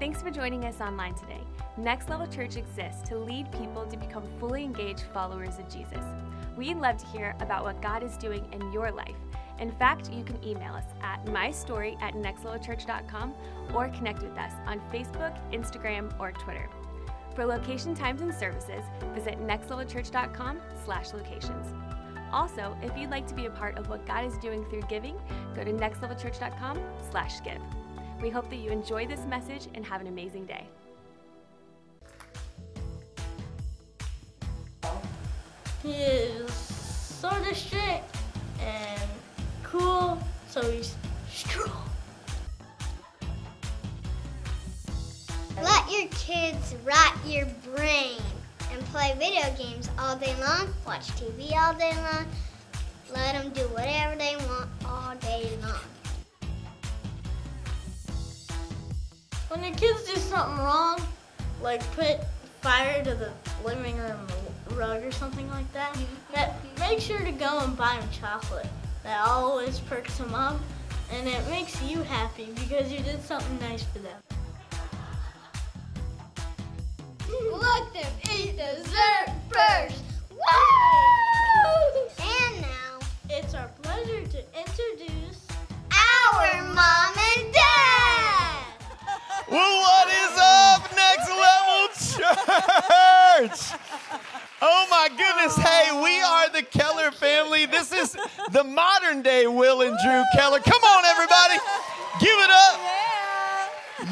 Thanks for joining us online today. Next Level Church exists to lead people to become fully engaged followers of Jesus. We'd love to hear about what God is doing in your life. In fact, you can email us at mystory at nextlevelchurch.com or connect with us on Facebook, Instagram, or Twitter. For location times and services, visit nextlevelchurch.com slash locations. Also, if you'd like to be a part of what God is doing through giving, go to nextlevelchurch.com slash give. We hope that you enjoy this message and have an amazing day. He is sort of strict and cool, so he's strong. Let your kids rot your brain and play video games all day long, watch TV all day long. Let them do whatever they want all day long. When your kids do something wrong, like put fire to the living room rug or something like that, that make sure to go and buy them chocolate. That always perks them up, and it makes you happy because you did something nice for them. Let them eat dessert first. Woo! And now, It's our pleasure to introduce our mom and dad. Well, what is up, Next Level Church? Oh my goodness. Hey, we are the Keller family. This is the modern day Will and Drew Keller. Come on, everybody. Give it up.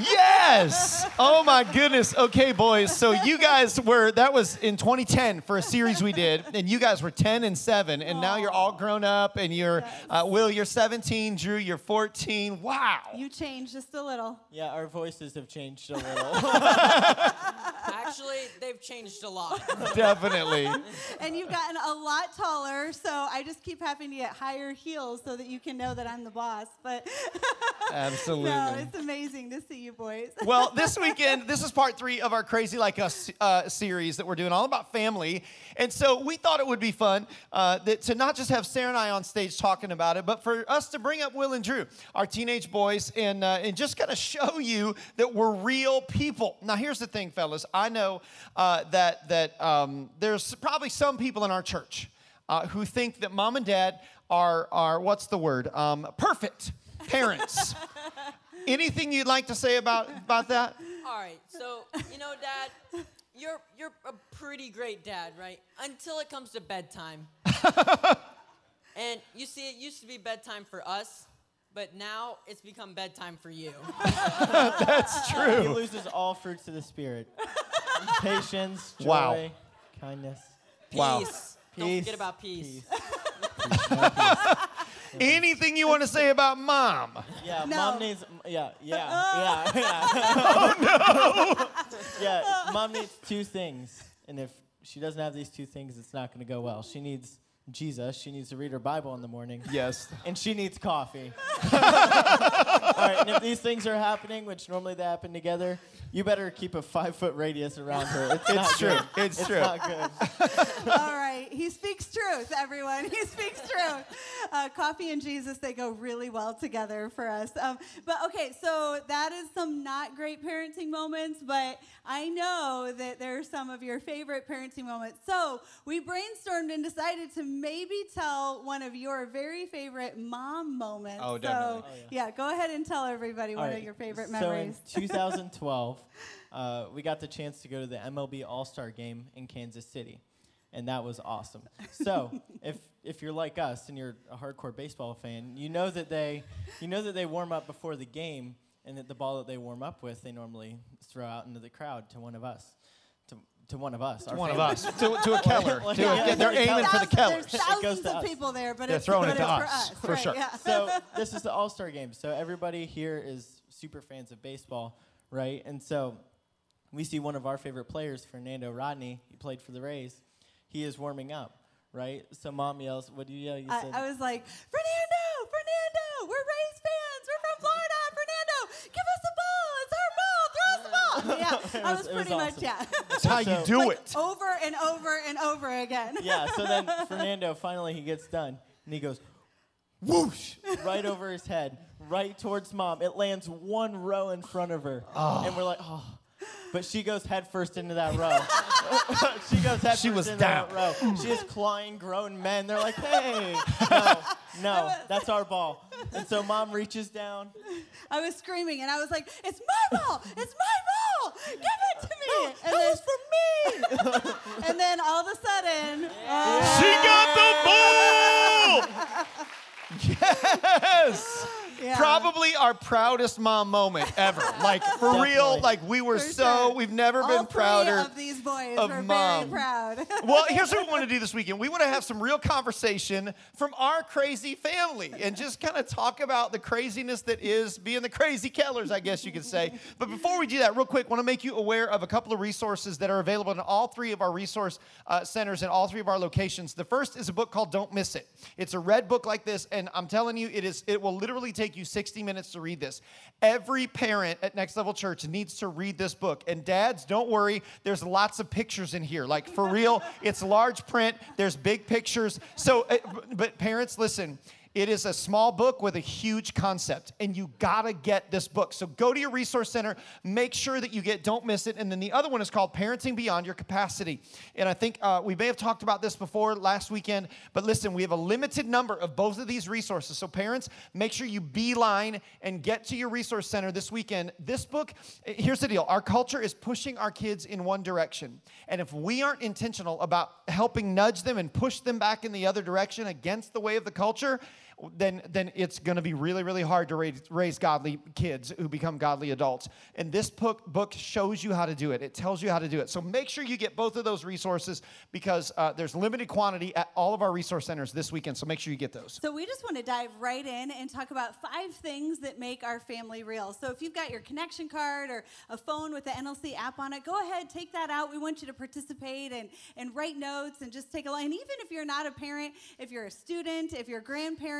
Yes. Oh my goodness. Okay, boys. So you guys were that was in 2010 for a series we did, and you guys were 10 and 7, and now you're all grown up, and you're uh, Will, you're 17, Drew, you're 14. Wow. You changed just a little. Yeah, our voices have changed a little. Actually, they've changed a lot. Definitely. And you've gotten a lot taller, so I just keep having to get higher heels so that you can know that I'm the boss. But Absolutely. no, it's amazing to see you boys. well, this weekend, this is part three of our Crazy Like Us uh, series that we're doing, all about family. And so we thought it would be fun uh, that, to not just have Sarah and I on stage talking about it, but for us to bring up Will and Drew, our teenage boys, and, uh, and just kind of show you that we're real people. Now, here's the thing, fellas. I know uh, that, that um, there's probably some people in our church uh, who think that mom and dad are, are what's the word? Um, perfect parents. Anything you'd like to say about, about that? All right, so you know, Dad, you're you're a pretty great dad, right? Until it comes to bedtime. and you see, it used to be bedtime for us, but now it's become bedtime for you. That's true. he loses all fruits of the spirit. Patience, joy, Wow. kindness. Peace. Wow. Don't forget about peace. Anything you want to say about mom? Yeah, No. mom needs. Yeah, yeah, yeah, yeah. oh no. yeah, mom needs two things, and if she doesn't have these two things, it's not going to go well. She needs Jesus. She needs to read her Bible in the morning. Yes. and she needs coffee. All right, and if these things are happening, which normally they happen together, you better keep a five foot radius around her. It's, not true. good. It's true. not good. All right, he speaks truth, everyone. He speaks truth. Uh, coffee and Jesus, they go really well together for us. Um, but okay, so that is some not great parenting moments, but I know that there are some of your favorite parenting moments. So we brainstormed and decided to maybe tell one of your very favorite mom moments. Oh, So, definitely. yeah. go ahead and tell everybody one right, of your favorite memories. so in 2012, uh, we got the chance to go to the MLB All Star game in Kansas City, and that was awesome. So if if you're like us and you're a hardcore baseball fan, you know that they you know that they warm up before the game, and that the ball that they warm up with, they normally throw out into the crowd to one of us. To, to one of us. our One of us. To, to a Keller. Well, To a- yeah, they're yeah. aiming for the Thousands- Kellers. There's It goes thousands to of us. people there, but They're it's, throwing but it to it's us, for us. for right, sure. Yeah. so this is the All Star game. So everybody here is super fans of baseball, right? And so we see one of our favorite players, Fernando Rodney. He played for the Rays. He is warming up, right? So mom yells, "What do you yell?" You I, said, I was like, Fernando, Fernando, ball. Yeah, I was- was it was pretty much, awesome. yeah. That's how you do Like, it. Over and over and over again. "Yeah." So then Fernando finally he gets done, and he goes, "Whoosh!" right over his head, right towards mom. It lands one row in front of her, ah. and we're like, oh. But she goes headfirst into that row. she goes headfirst She was into down. that row. She is clawing grown men. They're like, hey, no, no, that's our ball. And so mom reaches down. I was screaming and I was like, "It's my ball! It's my ball! Give it to me!" and then, for me. and then all of a sudden, uh, She got the ball! yes! Yeah. Probably our proudest mom moment ever. Like, for real, like, we were For so, sure. we've never all been prouder. of these boys of were mom. very proud. well, here's what we want to do this weekend. We want to have some real conversation from our crazy family and just kind of talk about the craziness that is being the crazy Kellers, I guess you could say. But before we do that, real quick, want to make you aware of a couple of resources that are available in all three of our resource uh, centers in all three of our locations. The first is a book called Don't Miss It. It's a red book like this, and I'm telling you, it is. It will literally take you 60 minutes to read this. Every parent at Next Level Church needs to read this book. And dads, don't worry, there's lots of pictures in here. Like for real, it's large print, there's big pictures. So, uh, but parents, listen. It is a small book with a huge concept, and you gotta get this book. So go to your resource center, make sure that you get, don't miss it. And then the other one is called Parenting Beyond Your Capacity. And I think uh, we may have talked about this before last weekend, but listen, we have a limited number of both of these resources. So parents, make sure you beeline and get to your resource center this weekend. This book, eh, here's the deal our culture is pushing our kids in one direction. And if we aren't intentional about helping nudge them and push them back in the other direction against the way of the culture, then then it's going to be really really hard to raise, raise godly kids who become godly adults and this book book shows you how to do it it tells you how to do it so make sure you get both of those resources because uh, there's limited quantity at all of our resource centers this weekend so make sure you get those So we just want to dive right in and talk about five things that make our family real. So if you've got your connection card or a phone with the NLC app on it, go ahead, take that out. We want you to participate and, and write notes and just take a line. Even if you're not a parent, if you're a student, if you're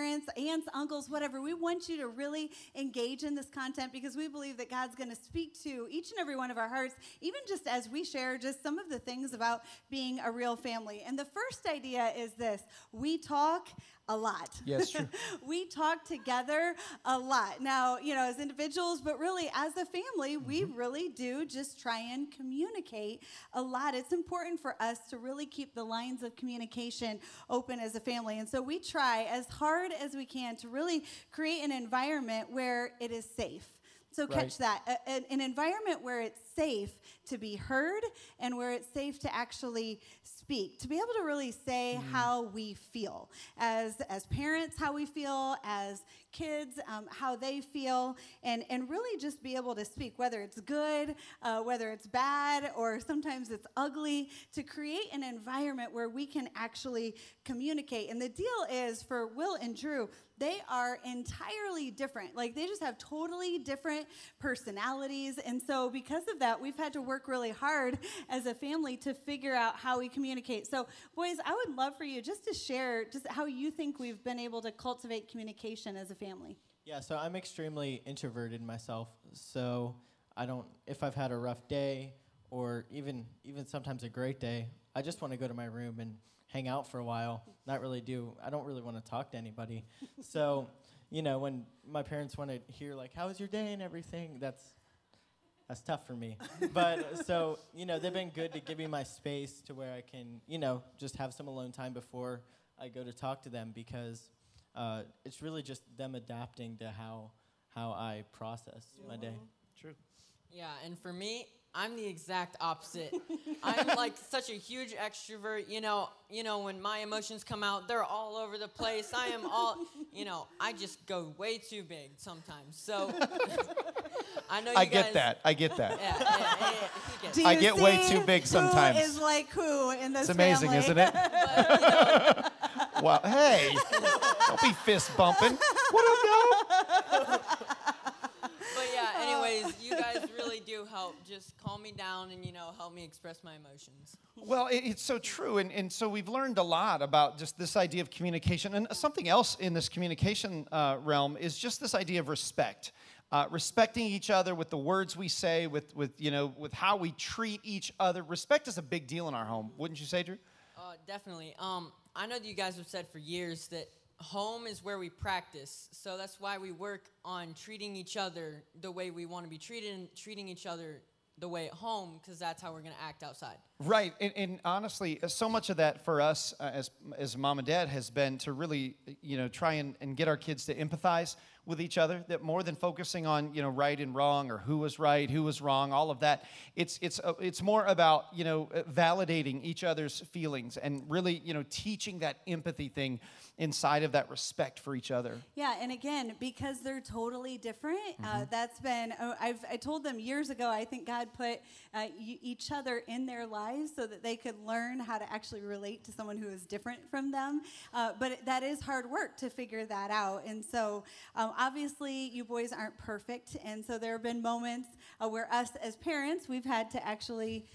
grandparents, aunts, uncles, whatever, we want you to really engage in this content because we believe that God's going to speak to each and every one of our hearts, even just as we share just some of the things about being a real family. And the first idea is this we talk a lot. Yes, true. we talk together a lot. Now, you know, as individuals, but really as a family, we mm-hmm. really do just try and communicate a lot. It's important for us to really keep the lines of communication open as a family. And so we try as hard as we can to really create an environment where it is safe. So catch Right. that. A- an environment where it's safe to be heard and where it's safe to actually speak, to be able to really say mm. how we feel. As as parents, how we feel as kids, um, how they feel, and and really just be able to speak, whether it's good, uh, whether it's bad, or sometimes it's ugly, to create an environment where we can actually communicate. And the deal is for Will and Drew, they are entirely different. Like they just have totally different personalities. And so, because of that, we've had to work really hard as a family to figure out how we communicate. So, boys, I would love for you just to share just how you think we've been able to cultivate communication as a family. Yeah, so I'm extremely introverted myself. So I don't if I've had a rough day or even even sometimes a great day, I just want to go to my room and hang out for a while. Not really do I don't really want to talk to anybody. so, you know, when my parents want to hear like how was your day and everything, that's that's tough for me. but so, you know, they've been good to give me my space to where I can, you know, just have some alone time before I go to talk to them because uh, it's really just them adapting to how how I process my day. true Yeah, and for me, I'm the exact opposite. I'm like such a huge extrovert. You know, you know when my emotions come out, they're all over the place. I am all, you know, I just go way too big sometimes. So I know you i guys, get that i get that Yeah, yeah, yeah, yeah, he Do it. I you get way too big sometimes. Who is like who in this it's amazing family? isn't it But, you know, wow hey don't be fist bumping what do I know? but yeah, anyways, you guys really do help. Just calm me down and you know help me express my emotions. Well, it, it's so true. And, and so we've learned a lot about just this idea of communication. And something else in this communication uh, realm is just this idea of respect. Uh, respecting each other with the words we say, with, with, you know, with how we treat each other. Respect is a big deal in our home, wouldn't you say, Drew? Uh, definitely. Um, I know that you guys have said for years that home is where we practice. So that's why we work on treating each other the way we want to be treated and treating each other the way at home because that's how we're going to act outside. Right, and, and, honestly, uh, so much of that for us uh, as as mom and dad has been to really, you know, try and, and get our kids to empathize with each other. That more than focusing on you know right and wrong or who was right, who was wrong, all of that. It's it's uh, it's more about you know uh, validating each other's feelings and really you know teaching that empathy thing inside of that respect for each other. Yeah, and again, because they're totally different, uh, mm-hmm. uh, that's been, oh, I've, I told them years ago, I think God put uh, each other in their lives so that they could learn how to actually relate to someone who is different from them. Uh, but that is hard work to figure that out. And so, um, obviously, you boys aren't perfect. And so, there have been moments uh, where us as parents, we've had to actually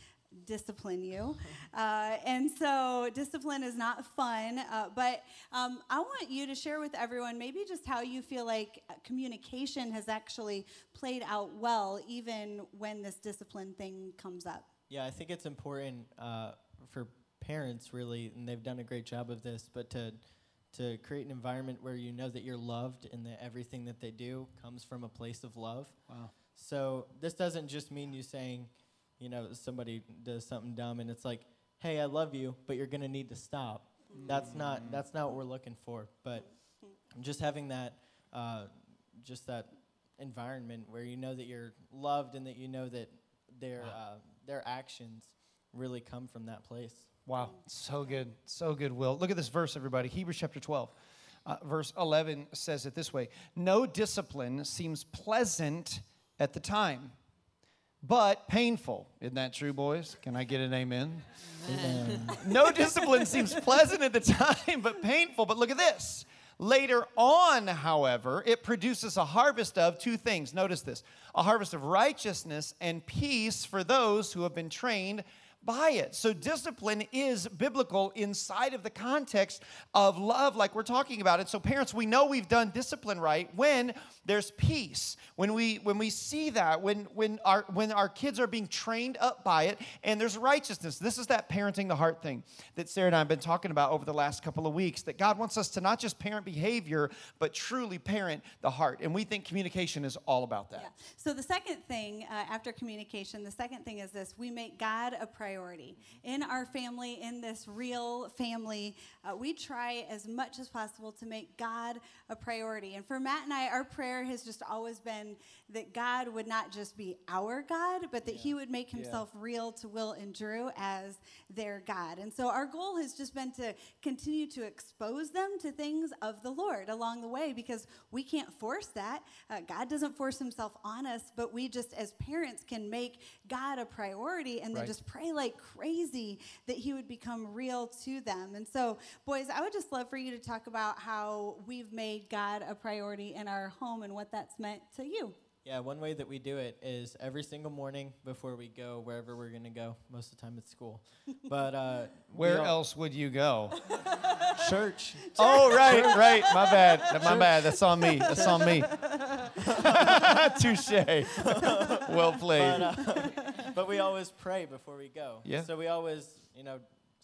discipline you. Uh, and so discipline is not fun, uh, but um, I want you to share with everyone maybe just how you feel like communication has actually played out well, even when this discipline thing comes up. Yeah, I think it's important uh, for parents, really, and they've done a great job of this, but to to create an environment where you know that you're loved and that everything that they do comes from a place of love. Wow. So this doesn't just mean you saying, you know, somebody does something dumb and it's like, hey, I love you, but you're gonna need to stop. Mm-hmm. That's not that's not what we're looking for. But just having that, uh, just that environment where you know that you're loved and that you know that their uh, their actions really come from that place. Wow, so good, so good. Will look at this verse, everybody. Hebrews chapter twelve. Uh, verse 11 says it this way No discipline seems pleasant at the time, but painful. Isn't that true, boys? Can I get an amen? amen. no discipline seems pleasant at the time, but painful. But look at this. Later on, however, it produces a harvest of two things. Notice this a harvest of righteousness and peace for those who have been trained by it. So, discipline is biblical inside of the context of love, like we're talking about it. So, parents, we know we've done discipline right when there's peace, when we when we see that, when when our when our kids are being trained up by it, and there's righteousness. This is that parenting the heart thing that Sarah and I have been talking about over the last couple of weeks. That God wants us to not just parent behavior, but truly parent the heart. And we think communication is all about that. Yeah. So, the second thing uh, after communication, the second thing is this: we make God a priority priority. In our family, in this real family, uh, we try as much as possible to make God a priority. And for Matt and I, our prayer has just always been that God would not just be our God, but that yeah. He would make Himself yeah. real to Will and Drew as their God. And so our goal has just been to continue to expose them to things of the Lord along the way because we can't force that. Uh, God doesn't force Himself on us, but we just as parents can make God a priority and then just pray like like crazy that he would become real to them. And so, boys, I would just love for you to talk about how we've made God a priority in our home and what that's meant to you. Yeah, one way that we do it is every single morning before we go wherever we're going to go. Most of the time it's school. But uh, where else would you go? Church. Oh, right, right. My bad. My bad. That's on me. That's on me. Touche. well played. But, uh, but we always pray before we go. Yeah. So we always, you know,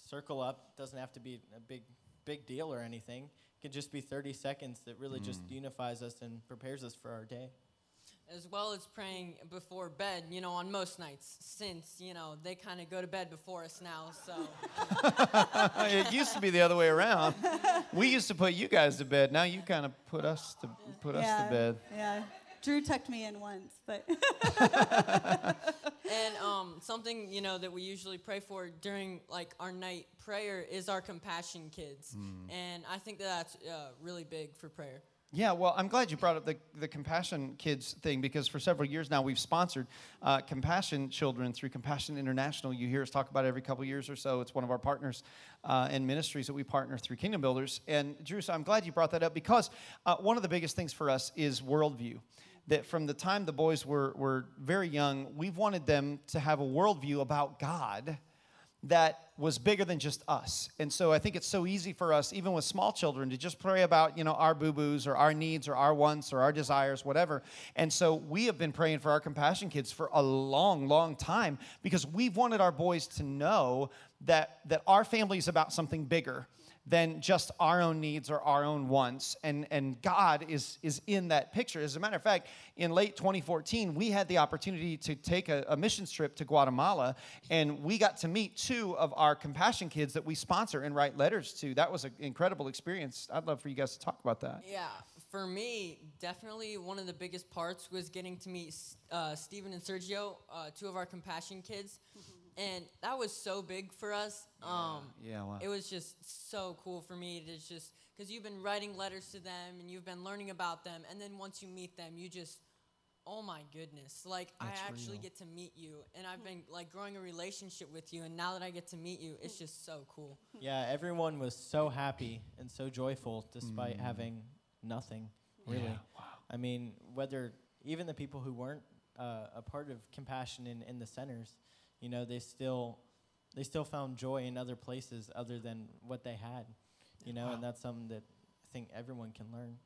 circle up. Doesn't have to be a big, big deal or anything. It can just be 30 seconds that really mm. just unifies us and prepares us for our day as well as praying before bed, you know, on most nights, since, you know, they kind of go to bed before us now, so. it used to be the other way around. We used to put you guys to bed. Now you kind of put us to put yeah, us to bed. Yeah. Drew tucked me in once, but. and um, something you know that we usually pray for during like our night prayer is our compassion kids, mm. and I think that that's uh, really big for prayer. Yeah, well, I'm glad you brought up the, the Compassion Kids thing because for several years now we've sponsored uh, Compassion Children through Compassion International. You hear us talk about it every couple years or so. It's one of our partners uh, and ministries that we partner through Kingdom Builders. And Drew, so I'm glad you brought that up because uh, one of the biggest things for us is worldview. That from the time the boys were, were very young, we've wanted them to have a worldview about God that was bigger than just us. And so I think it's so easy for us, even with small children, to just pray about, you know, our boo-boos or our needs or our wants or our desires, whatever. And so we have been praying for our compassion kids for a long, long time because we've wanted our boys to know that, that our family is about something bigger than just our own needs or our own wants. And, and God is, is in that picture. As a matter of fact, in late 2014, we had the opportunity to take a, a mission trip to Guatemala, and we got to meet two of our compassion kids that we sponsor and write letters to. That was an incredible experience. I'd love for you guys to talk about that. Yeah, for me, definitely one of the biggest parts was getting to meet uh, Stephen and Sergio, uh, two of our compassion kids. And that was so big for us. Um, Yeah, wow. It was just so cool for me to just, because you've been writing letters to them and you've been learning about them. And then once you meet them, you just, oh my goodness. Like, I actually real. get to meet you. And I've been, like, growing a relationship with you. And now that I get to meet you, it's just so cool. Yeah, everyone was so happy and so joyful despite having nothing, really. wow. I mean, whether even the people who weren't uh, a part of compassion in, in the centers, you know, they still they still found joy in other places other than what they had, you know, and that's something that I think everyone can learn.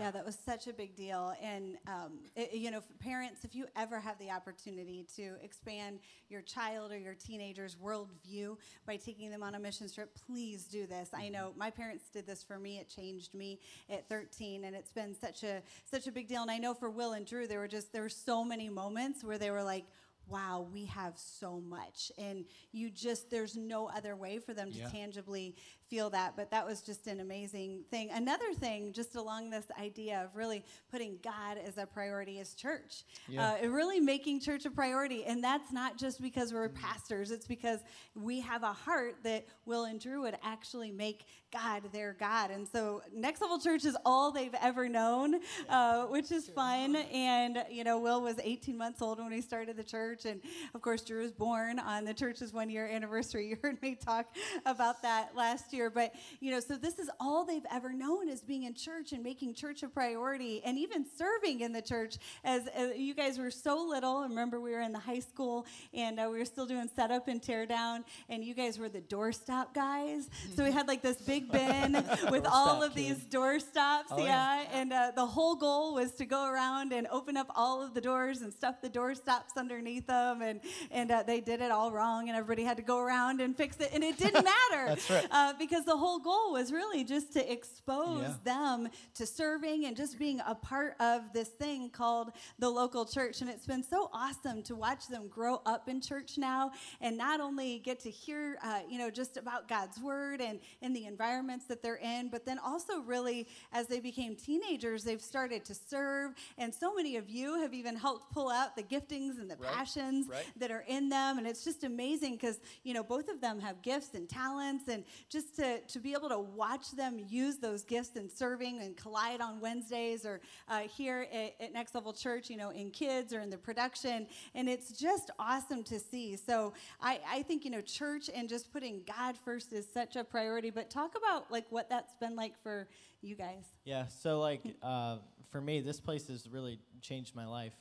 Yeah, that was such a big deal. And, um, it- you know, parents, if you ever have the opportunity to expand your child or your teenager's worldview by taking them on a mission trip, please do this. I know my parents did this for me. It changed me at 13, and it's been such a such a big deal. And I know for Will and Drew, there were just there were so many moments where they were like. Wow, we have so much. And you just, there's no other way for them to Yeah. tangibly feel that. But that was just an amazing thing. Another thing, just along this idea of really putting God as a priority, is church. Yeah. Uh, and really making church a priority. And that's not just because we're pastors, it's because we have a heart that Will and Drew would actually make God their God. And so Next Level Church is all they've ever known, uh, which is fun. And, you know, Will was 18 months old when we started the church. And of course, Drew was born on the church's one year anniversary. You heard me talk about that last year. But, you know, so this is all they've ever known is being in church and making church a priority and even serving in the church. As, as you guys were so little, I remember we were in the high school and uh, we were still doing setup and tear down, and you guys were the doorstop guys. So we had like this big bin with all of these doorstops, Oh, yeah. And uh, the whole goal was to go around and open up all of the doors and stuff the doorstops underneath them, and and uh, they did it all wrong, and everybody had to go around and fix it, and it didn't matter. That's right. Because the whole goal was really just to expose Yeah. them to serving and just being a part of this thing called the local church. And it's been so awesome to watch them grow up in church now and not only get to hear, uh, you know, just about God's word and in the environments that they're in, but then also really as they became teenagers, they've started to serve. And so many of you have even helped pull out the giftings and the Right. passions Right. that are in them. And it's just amazing because, you know, both of them have gifts and talents. And just to, to be able to watch them use those gifts in serving and collide on Wednesdays or uh, here at, at Next Level Church, you know, in kids or in the production. And it's just awesome to see. So I, I think, you know, church and just putting God first is such a priority. But talk about like what that's been like for you guys. Yeah, so like uh, for me, this place has really changed my life,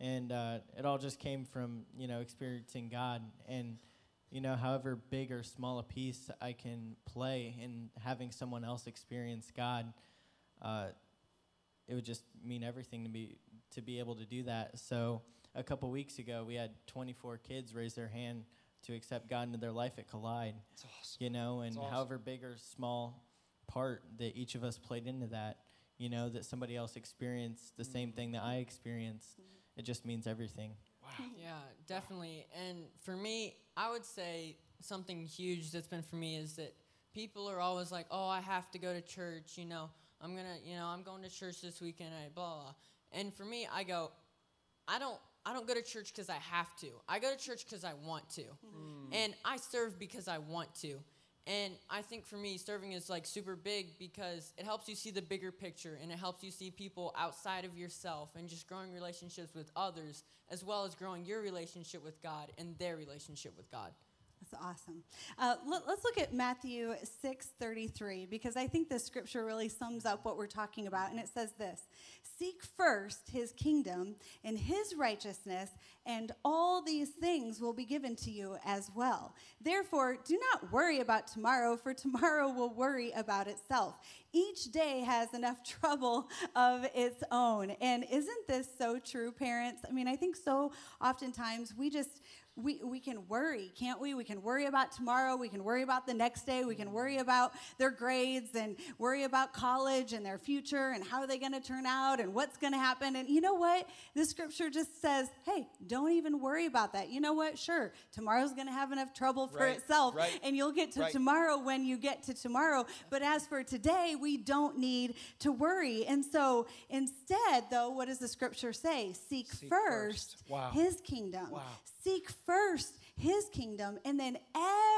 and uh, it all just came from you know experiencing God, and you know however big or small a piece I can play in having someone else experience God, uh, it would just mean everything to be to be able to do that. So a couple weeks ago, we had 24 kids raise their hand to accept God into their life at Collide. Awesome. You know, and awesome. however big or small part that each of us played into that, you know, that somebody else experienced the same thing that I experienced, it just means everything. Yeah, definitely. And for me, I would say something huge that's been for me is that people are always like, "Oh, I have to go to church." You know, I'm gonna, you know, I'm going to church this weekend. I blah blah. And for me, I go, I don't. I don't go to church because I have to. I go to church because I want to. Mm-hmm. And I serve because I want to. And I think for me, serving is like super big because it helps you see the bigger picture and it helps you see people outside of yourself and just growing relationships with others, as well as growing your relationship with God and their relationship with God. That's awesome. Uh, let, us look at Matthew 6:33 because I think this scripture really sums up what we're talking about, and it says this: "Seek first His kingdom and His righteousness, and all these things will be given to you as well. Therefore, do not worry about tomorrow, for tomorrow will worry about itself. Each day has enough trouble of its own." And isn't this so true, parents? I mean, I think so oftentimes we just we, we can worry, can't we? We can worry about tomorrow. We can worry about the next day. We can worry about their grades and worry about college and their future and how are they going to turn out and what's going to happen. And you know what? This scripture just says, hey, don't even worry about that. You know what? Sure, tomorrow's going to have enough trouble for Right, itself. right, And you'll get to right. tomorrow when you get to tomorrow. But as for today, we don't need to worry. And so instead, though, what does the scripture say? Seek, Seek first, first. Wow. his kingdom. Wow. Seek first his kingdom, and then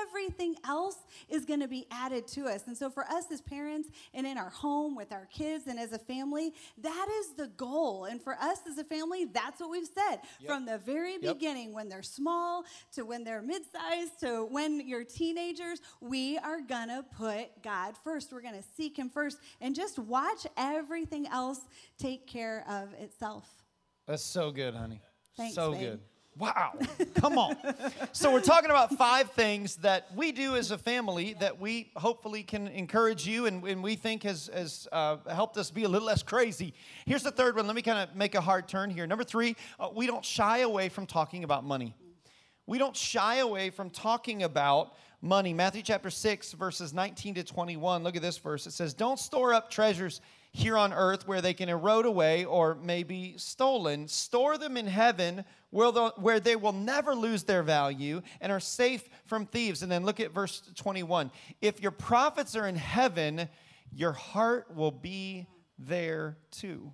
everything else is going to be added to us. And so, for us as parents and in our home with our kids and as a family, that is the goal. And for us as a family, that's what we've said from the very Yep. beginning when they're small to when they're mid sized to when you're teenagers, we are going to put God first. We're going to seek him first and just watch everything else take care of itself. That's so good, honey. Thanks, so babe. good. Wow. Come on. so we're talking about five things that we do as a family that we hopefully can encourage you and, and we think has, has uh, helped us be a little less crazy. Here's the third one. Let me kind of make a hard turn here. Number three, uh, we don't shy away from talking about money. We don't shy away from talking about money. Matthew chapter 6, verses 19 to 21. Look at this verse. It says, Don't store up treasures here on earth where they can erode away or may be stolen. Store them in heaven where they will never lose their value and are safe from thieves. And then look at verse 21. If your profits are in heaven, your heart will be there too.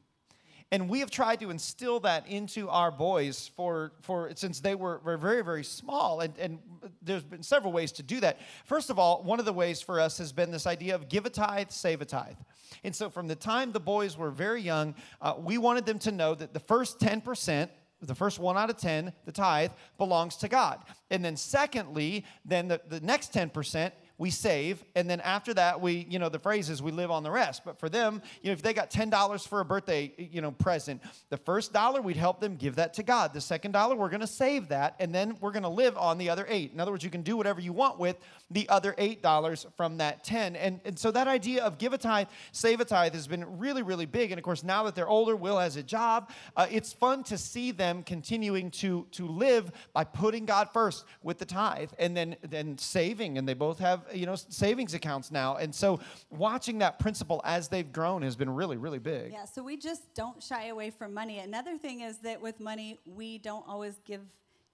And we have tried to instill that into our boys for, for since they were, were very, very small. And, and there's been several ways to do that. First of all, one of the ways for us has been this idea of give a tithe, save a tithe. And so from the time the boys were very young, uh, we wanted them to know that the first 10%, the first one out of 10, the tithe, belongs to God. And then secondly, then the, the next 10%, we save and then after that we you know the phrase is we live on the rest. But for them you know if they got $10 for a birthday you know present the first dollar we'd help them give that to god. The second dollar we're going to save that and then we're going to live on the other eight. In other words you can do whatever you want with the other eight dollars from that 10 and, and so that idea of give a tithe save a tithe has been really really big. And of course now that they're older will has a job uh, it's fun to see them continuing to to live by putting god first with the tithe and then then saving. And they both have you know savings accounts now and so watching that principle as they've grown has been really really big Yeah, so we just don't shy away from money. Another thing is that with money, we don't always give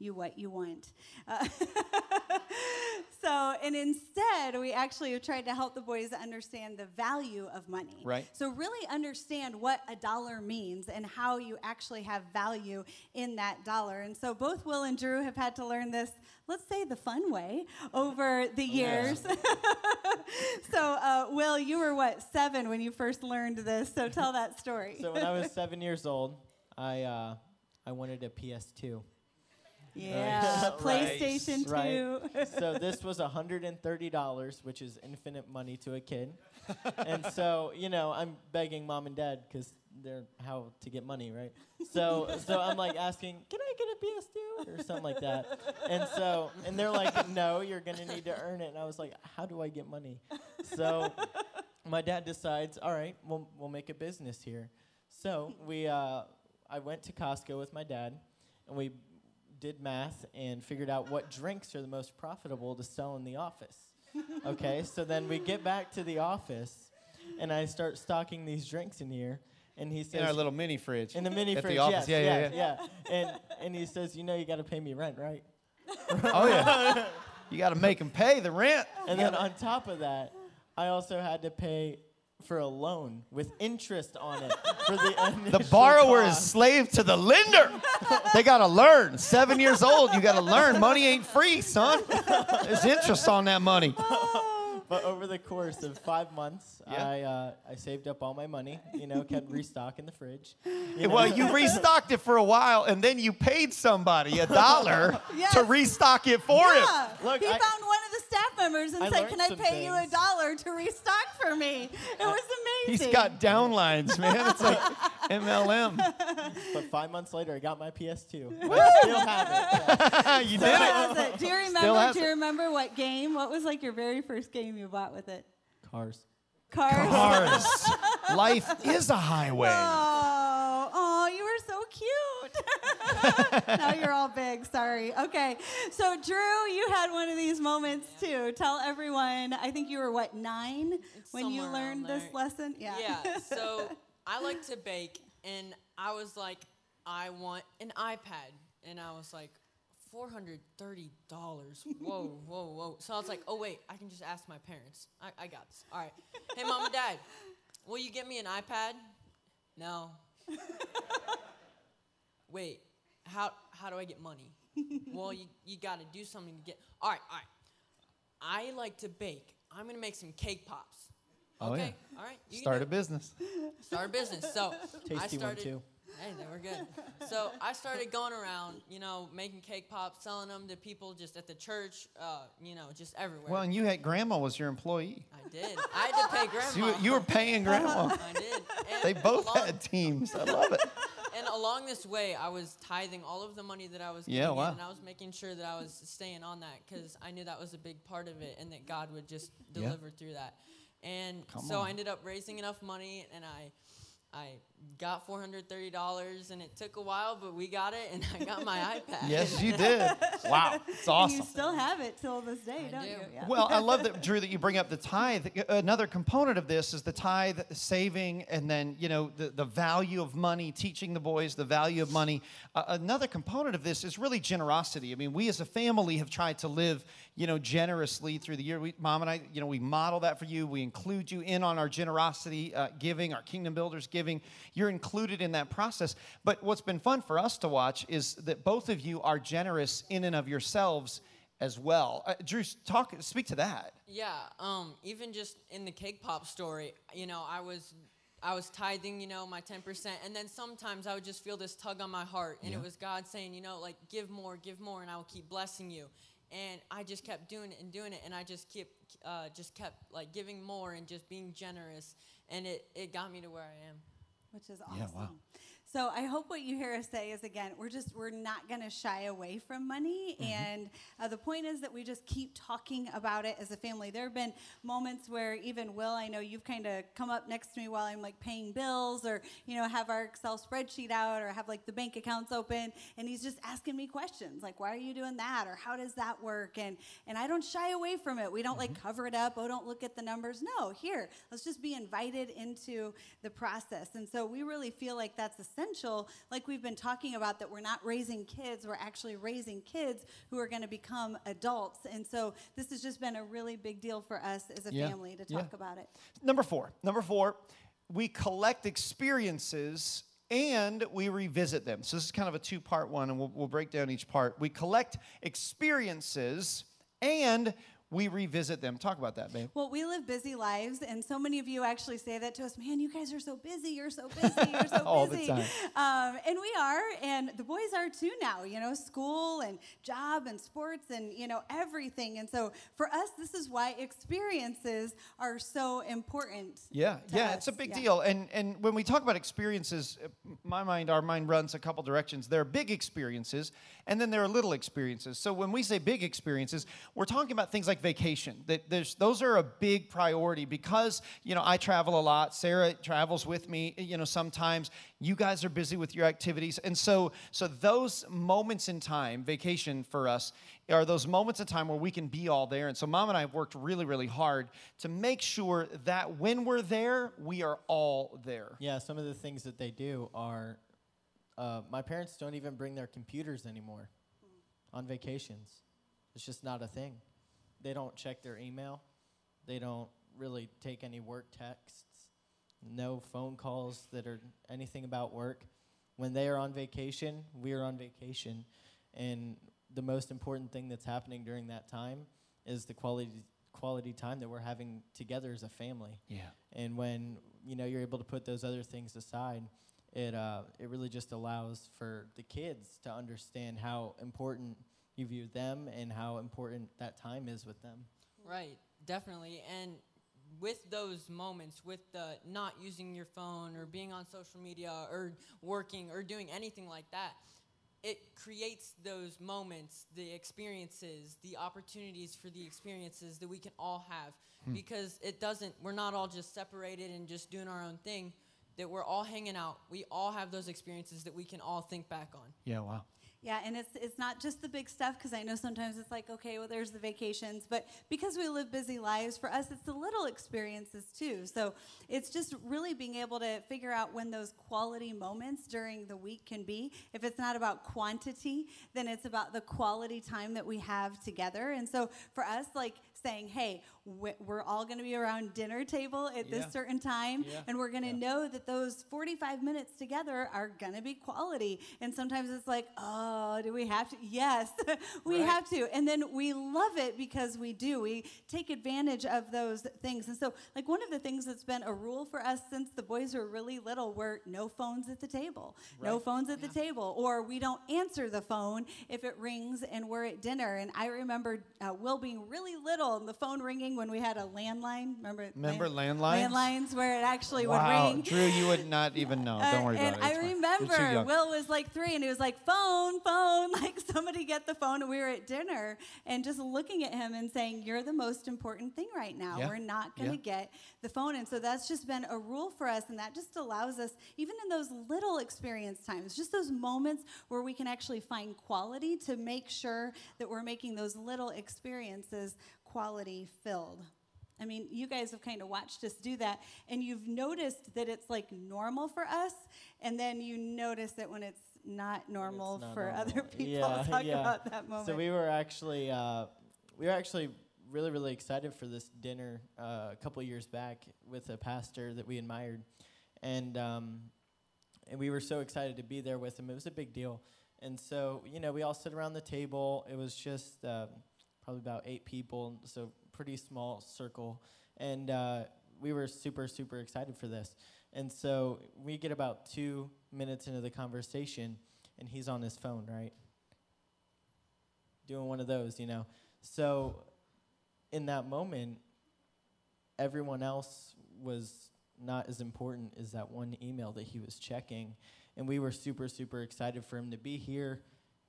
you what you want. Uh, so, and instead, we actually have tried to help the boys understand the value of money. Right. So, really understand what a dollar means and how you actually have value in that dollar. And so, both Will and Drew have had to learn this, let's say the fun way, over the years. so, uh, Will, you were what, seven when you first learned this? So, tell that story. So when I was seven years old, I uh, I wanted a PS2. Yeah, Right. PlayStation 2. Right. so this was $130, which is infinite money to a kid. and so, you know, I'm begging mom and dad because they're how to get money, right? So, so I'm like asking, can I get a PS2 or something like that? And so, and they're like, no, you're gonna need to earn it. And I was like, how do I get money? So, my dad decides, all right, we'll we'll make a business here. So we, uh, I went to Costco with my dad, and we did math and figured out what drinks are the most profitable to sell in the office. Okay, so then we get back to the office, and I start stocking these drinks in here, and he says, in our little mini fridge in the mini at fridge, the office yes, yeah, yeah, yeah yeah. And and he says, you know, you got to pay me rent, right? oh yeah you got to make them pay the rent And then on top of that, I also had to pay for a loan with interest on it for the The initial borrower is slave to the lender. they got to learn. Seven years old, you got to learn. Money ain't free, son. There's interest on that money. But over the course of five months, Yeah. I uh, I saved up all my money. You know, kept restocking the fridge. you Well, know. you restocked it for a while, and then you paid somebody a dollar Yes. to restock it for him. Look, he I- found one of the staff members and I said, learned "Can I some pay you a dollar to restock for me?" It uh, was amazing. He's got downlines, man. It's like MLM. But five months later, I got my PS2. I still have it. you So did it. it. Do you remember? Do you it. remember what game? What was like your very first game you bought with it? Cars. Cars. Cars. Life is a highway. Oh, oh, you were so cute. now you're all big. Sorry. Okay. So, Drew, you had one of these moments too. Tell everyone. I think you were what nine when you learned this lesson. Yeah. Yeah. So I like to bake, and I was like, I want an iPad, and I was like, four hundred thirty dollars. Whoa, whoa, whoa. So I was like, oh wait, I can just ask my parents. I, I got this. All right. Hey, mom and dad, will you get me an iPad? No. wait, how how do I get money? well, you you got to do something to get. All right, all right. I like to bake. I'm gonna make some cake pops. Oh, yeah. Okay. All right. You Start a business. start a business. So I Tasty one started. too. Hey, they were good. So I started going around, you know, making cake pops, selling them to people just at the church, uh, you know, just everywhere. Well, and you had grandma was your employee. I did. I had to pay So you, grandma. you were paying grandma. I did. And They both along, had teams. I love it. And along this way, I was tithing all of the money that I was Yeah, getting in, wow. and I was making sure that I was staying on that because I knew that was a big part of it, and that God would just Yeah. deliver through that. And Come so on. I ended up raising enough money, and I. I got four hundred thirty dollars, and it took a while, but we got it, and I got my iPad. Yes, you did. Wow, it's And awesome. you still have it till this day, I don't do. you? Yeah. Well, I love that, Drew, that you bring up the tithe. Another component of this is the tithe, saving, and then, you know, the, the value of money, teaching the boys the value of money. Uh, another component of this is really generosity. I mean, we as a family have tried to live, you know, generously through the year. We, Mom and I, you know, we model that for you. We include you in on our generosity uh, giving, our Kingdom Builders giving. You're included in that process. But what's been fun for us to watch is that both of you are generous in and of yourselves as well. Uh, Drew, talk, speak to that. Yeah, um, even just in the cake pop story, you know, I was I was tithing, you know, my 10%, and then sometimes I would just feel this tug on my heart, and Yeah. it was God saying, you know, like give more, give more, and I will keep blessing you. And I just kept doing it and doing it, and I just kept uh, just kept like giving more and just being generous, and it it got me to where I am. Which is awesome. Yeah, wow. So I hope what you hear us say is again, we're just we're not going to shy away from money, Mm-hmm. and uh, the point is that we just keep talking about it as a family. There have been moments where even Will, I know you've kind of come up next to me while I'm like paying bills, or you know have our Excel spreadsheet out, or have like the bank accounts open, and he's just asking me questions like, "Why are you doing that?" or "How does that work?" and and I don't shy away from it. We don't like Mm-hmm. cover it up. Oh, don't look at the numbers. No, here, let's just be invited into the process. And so we really feel like that's essential, like we've been talking about, that we're not raising kids, we're actually raising kids who are going to become adults. And so this has just been a really big deal for us as a Yeah, family to yeah. talk about it. Number four. Number four, we collect experiences and we revisit them. So this is kind of a two part one, and we'll, we'll break down each part. We collect experiences and we revisit them. Talk about that, babe. Well, we live busy lives, and so many of you actually say that to us. Man, you guys are so busy. You're so busy. You're so All the busy. time. Um, and we are, and the boys are too now. You know, school and job and sports and you know everything. And so for us, this is why experiences are so important. Yeah, yeah, it's a big Yeah. deal. And and when we talk about experiences, uh, my mind, our mind runs a couple directions. There are big experiences, and then there are little experiences. So when we say big experiences, we're talking about things like vacation. There's those are a big priority because you know I travel a lot. Sarah travels with me. You know sometimes you guys are busy with your activities, and so so those moments in time, vacation for us, are those moments in time where we can be all there. And so mom and I have worked really really hard to make sure that when we're there, we are all there. Yeah, some of the things that they do are uh, my parents don't even bring their computers anymore on vacations. It's just not a thing. They don't check their email. They don't really take any work texts. No phone calls that are anything about work. When they are on vacation, we are on vacation. And the most important thing that's happening during that time is the quality quality time that we're having together as a family. Yeah. And when you know you're able to put those other things aside, it uh, it really just allows for the kids to understand how important you view them and how important that time is with them. Right, definitely. And with those moments, with the not using your phone or being on social media or working or doing anything like that, it creates those moments, the experiences, the opportunities for the experiences that we can all have. Hmm. Because it doesn't, we're not all just separated and just doing our own thing. that we're all hanging out. We all have those experiences that we can all think back on. Yeah, wow. Yeah, and it's it's not just the big stuff because I know sometimes it's like okay, well, there's the vacations, but because we live busy lives, for us, it's the little experiences too. So it's just really being able to figure out when those quality moments during the week can be. If it's not about quantity, then it's about the quality time that we have together. And so for us, like saying, hey, we're all going to be around dinner table at Yeah. this certain time, Yeah. and we're going to know that those 45 minutes together are going to be quality. And sometimes it's like, oh, do we have to? Yes, we Right. have to. And then we love it because we do. We take advantage of those things. And so, like, one of the things that's been a rule for us since the boys were really little were no phones at the table. No phones at the table. Or we don't answer the phone if it rings and we're at dinner. And I remember uh, Will being really little and the phone ringing when we had a landline. Remember? Remember land- landlines? Landlines where it actually Wow, would ring. Drew, you would not even know. Don't Uh, worry and about it. I fine. Remember. Will was like three, and he was like, "Phone, phone!" Like somebody get the phone, and we were at dinner, and just looking at him and saying, "You're the most important thing right now. Yeah. We're not going to Yeah. get the phone." And so that's just been a rule for us, and that just allows us, even in those little experience times, just those moments where we can actually find quality to make sure that we're making those little experiences quality filled. I mean, you guys have kind of watched us do that, and you've noticed that it's like normal for us, and then you notice that when it's not normal It's not for normal. other people. Yeah, Talk yeah. about that moment. So we were actually uh, we were actually really really excited for this dinner uh, a couple years back with a pastor that we admired, and um, and we were so excited to be there with him. It was a big deal, and so you know we all sit around the table. It was just um, probably about eight people, so pretty small circle, and uh, we were super super excited for this. And so we get about two minutes into the conversation, and he's on his phone, right? doing one of those, you know. So in that moment, everyone else was not as important as that one email that he was checking. And we were super, super excited for him to be here.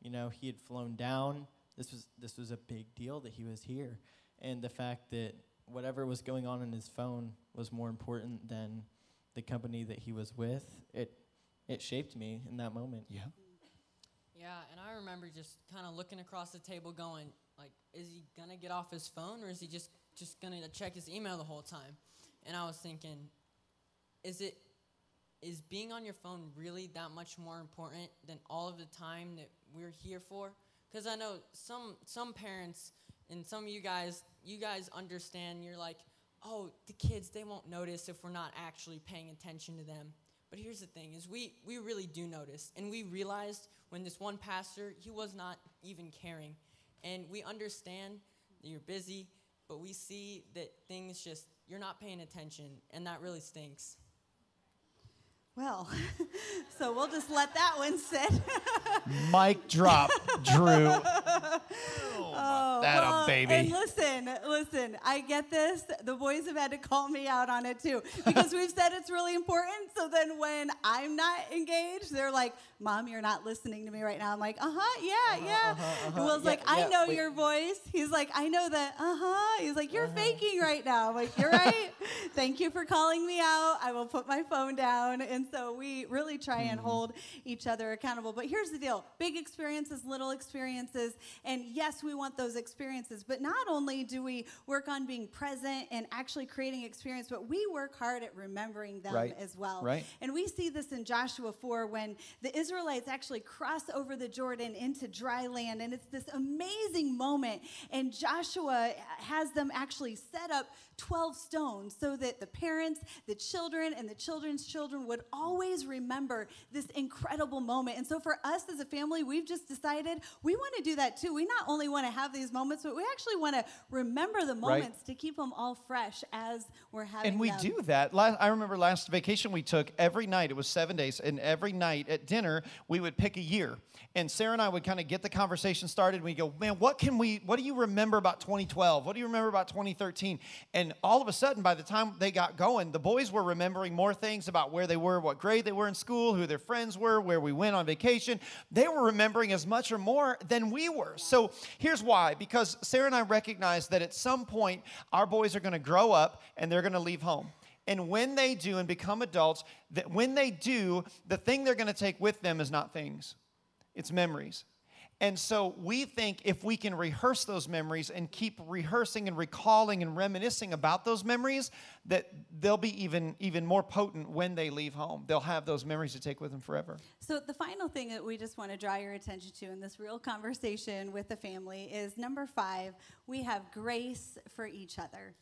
You know, he had flown down. This was this was a big deal that he was here. And the fact that whatever was going on in his phone was more important than the company that he was with, it it shaped me in that moment. Yeah. Yeah, and I remember just kind of looking across the table, going like, "Is he gonna get off his phone, or is he just just gonna check his email the whole time?" And I was thinking, is it is being on your phone really that much more important than all of the time that we're here for? Because I know some some parents and some of you guys, you guys understand. You're like, "Oh, the kids they won't notice if we're not actually paying attention to them." But here's the thing: is we we really do notice, and we realized when this one pastor he was not even caring, and we understand that you're busy, but we see that things just you're not paying attention, and that really stinks. Well, so we'll just let that one sit. Mic drop, Drew. Oh, that a baby. And listen, listen, I get this. The boys have had to call me out on it too because we've said it's really important. So then when I'm not engaged, they're like, Mom, you're not listening to me right now. I'm like, uh huh, yeah, yeah. uh-huh, And Will's yeah, like, I yeah, know wait. your voice. He's like, I know that, uh huh. He's like, Uh-huh. you're faking right now. I'm like, you're right. Thank you for calling me out. I will put my phone down. And so we really try and Mm-hmm. hold each other accountable. But here's the deal big experiences, little experiences. And yes, we want those experiences. But not only do we work on being present and actually creating experience, but we work hard at remembering them Right. as well. Right. And we see this in Joshua 4 when the Israelites actually cross over the Jordan into dry land. And it's this amazing moment. And Joshua has them actually set up 12 stones so that the parents, the children, and the children's children would always remember this incredible moment. And so for us as a family, we've just decided we want to do that too. We not only want to have these moments, but we actually want to remember the Right. moments to keep them all fresh as we're having And we them. do that. I remember last vacation we took every night, it was seven days, and every night at dinner, we would pick a year. And Sarah and I would kind of get the conversation started. We go, man, what can we, what do you remember about 2012? What do you remember about 2013? And all of a sudden, by the time they got going, the boys were remembering more things about where they were, what grade they were in school, who their friends were, where we went on vacation. They were remembering as much or more than we were. So here's why because Sarah and I recognize that at some point, our boys are going to grow up and they're going to leave home. And when they do and become adults, that when they do, the thing they're going to take with them is not things, it's memories. And so we think if we can rehearse those memories and keep rehearsing and recalling and reminiscing about those memories, that they'll be even, even more potent when they leave home. They'll have those memories to take with them forever. So, the final thing that we just want to draw your attention to in this real conversation with the family is number five, we have grace for each other.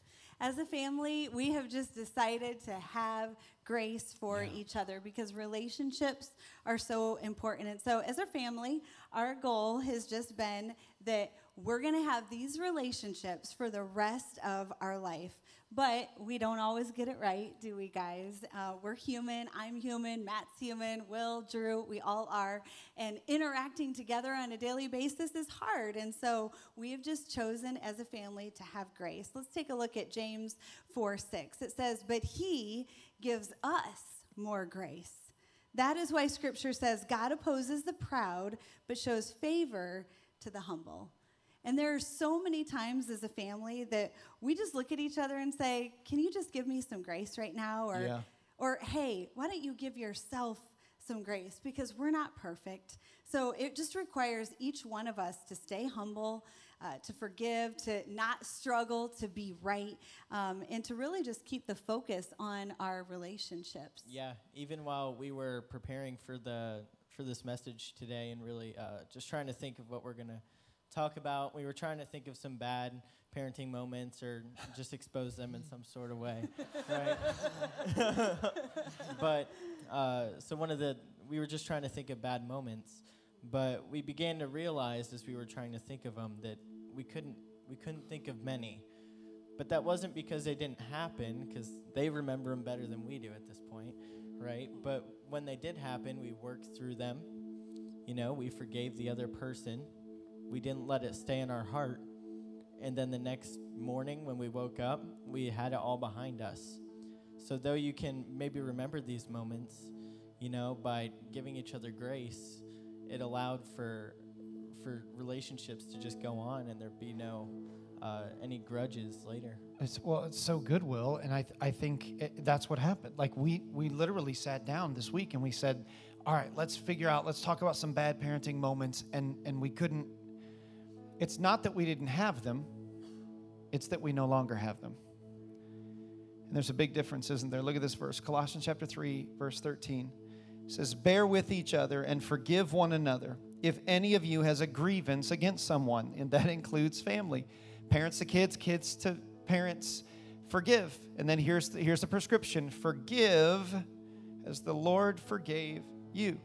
As a family, we have just decided to have grace for yeah. each other because relationships are so important. And so, as a family, our goal has just been that we're going to have these relationships for the rest of our life. But we don't always get it right, do we, guys? Uh, we're human. I'm human. Matt's human. Will, Drew, we all are. And interacting together on a daily basis is hard. And so we've just chosen as a family to have grace. Let's take a look at James 4 6. It says, But he gives us more grace. That is why scripture says God opposes the proud, but shows favor to the humble. And there are so many times as a family that we just look at each other and say, Can you just give me some grace right now? Or, yeah. or hey, why don't you give yourself some grace? Because we're not perfect. So it just requires each one of us to stay humble, uh, to forgive, to not struggle, to be right, um, and to really just keep the focus on our relationships. Yeah, even while we were preparing for the for this message today and really uh, just trying to think of what we're going to talk about. We were trying to think of some bad parenting moments or just expose them in some sort of way, right? but uh, so one of the we were just trying to think of bad moments, but we began to realize as we were trying to think of them that we couldn't we couldn't think of many. But that wasn't because they didn't happen, because they remember them better than we do at this point, right? But when they did happen, we worked through them. You know, we forgave the other person we didn't let it stay in our heart. And then the next morning when we woke up, we had it all behind us. So, though you can maybe remember these moments, you know, by giving each other grace, it allowed for for relationships to just go on and there be no uh, any grudges later. It's, well, it's so good, Will, and I, th- I think it, that's what happened. Like we we literally sat down this week and we said, "All right, let's figure out. Let's talk about some bad parenting moments," and and we couldn't it's not that we didn't have them, it's that we no longer have them. And there's a big difference, isn't there? Look at this verse Colossians chapter 3, verse 13. It says, Bear with each other and forgive one another if any of you has a grievance against someone, and that includes family. Parents to kids, kids to parents, forgive. And then here's the, here's the prescription forgive as the Lord forgave you.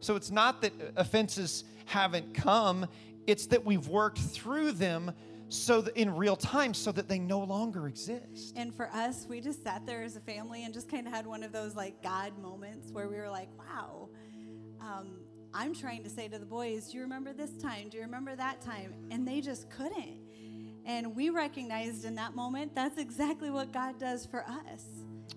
So it's not that offenses haven't come, it's that we've worked through them so that in real time so that they no longer exist. And for us, we just sat there as a family and just kind of had one of those like God moments where we were like, wow, um, I'm trying to say to the boys, do you remember this time? Do you remember that time? And they just couldn't. And we recognized in that moment that's exactly what God does for us.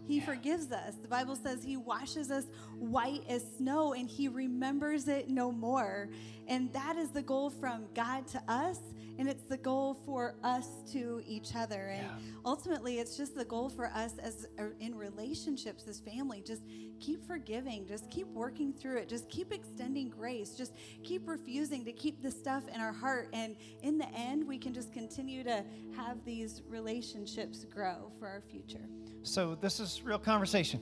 He yeah. forgives us. The Bible says He washes us white as snow and He remembers it no more. And that is the goal from God to us, and it's the goal for us to each other. And yeah. ultimately, it's just the goal for us as in relationships as family. Just keep forgiving, just keep working through it, just keep extending grace, just keep refusing to keep the stuff in our heart. And in the end, we can just continue to have these relationships grow for our future. So, this is real conversation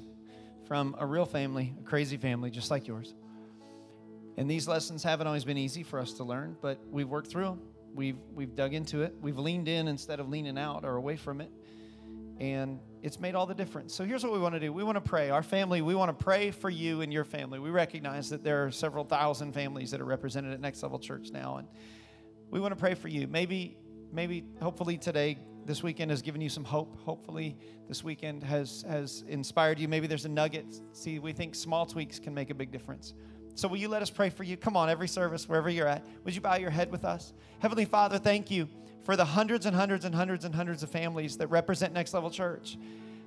from a real family, a crazy family just like yours. And these lessons haven't always been easy for us to learn, but we've worked through them. We've, we've dug into it. We've leaned in instead of leaning out or away from it. And it's made all the difference. So here's what we want to do we want to pray. Our family, we want to pray for you and your family. We recognize that there are several thousand families that are represented at Next Level Church now. And we want to pray for you. Maybe, maybe, hopefully today, this weekend has given you some hope. Hopefully, this weekend has, has inspired you. Maybe there's a nugget. See, we think small tweaks can make a big difference. So, will you let us pray for you? Come on, every service, wherever you're at, would you bow your head with us? Heavenly Father, thank you for the hundreds and hundreds and hundreds and hundreds of families that represent Next Level Church.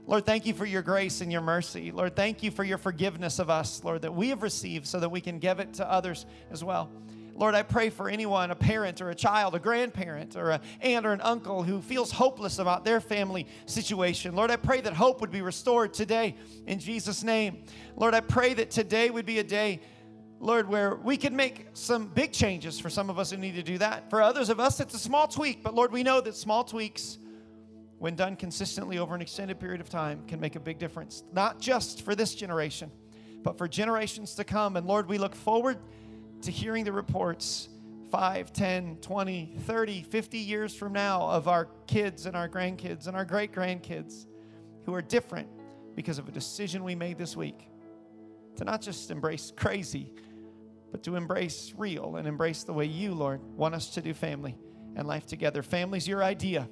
Lord, thank you for your grace and your mercy. Lord, thank you for your forgiveness of us, Lord, that we have received so that we can give it to others as well. Lord, I pray for anyone, a parent or a child, a grandparent or an aunt or an uncle who feels hopeless about their family situation. Lord, I pray that hope would be restored today in Jesus' name. Lord, I pray that today would be a day, Lord, where we can make some big changes for some of us who need to do that. For others of us, it's a small tweak, but Lord, we know that small tweaks, when done consistently over an extended period of time, can make a big difference, not just for this generation, but for generations to come. And Lord, we look forward to hearing the reports 5, 10, 20, 30, 50 years from now of our kids and our grandkids and our great grandkids who are different because of a decision we made this week to not just embrace crazy, but to embrace real and embrace the way you, Lord, want us to do family and life together. Family's your idea,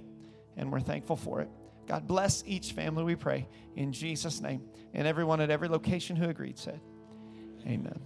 and we're thankful for it. God bless each family, we pray, in Jesus' name. And everyone at every location who agreed said, Amen.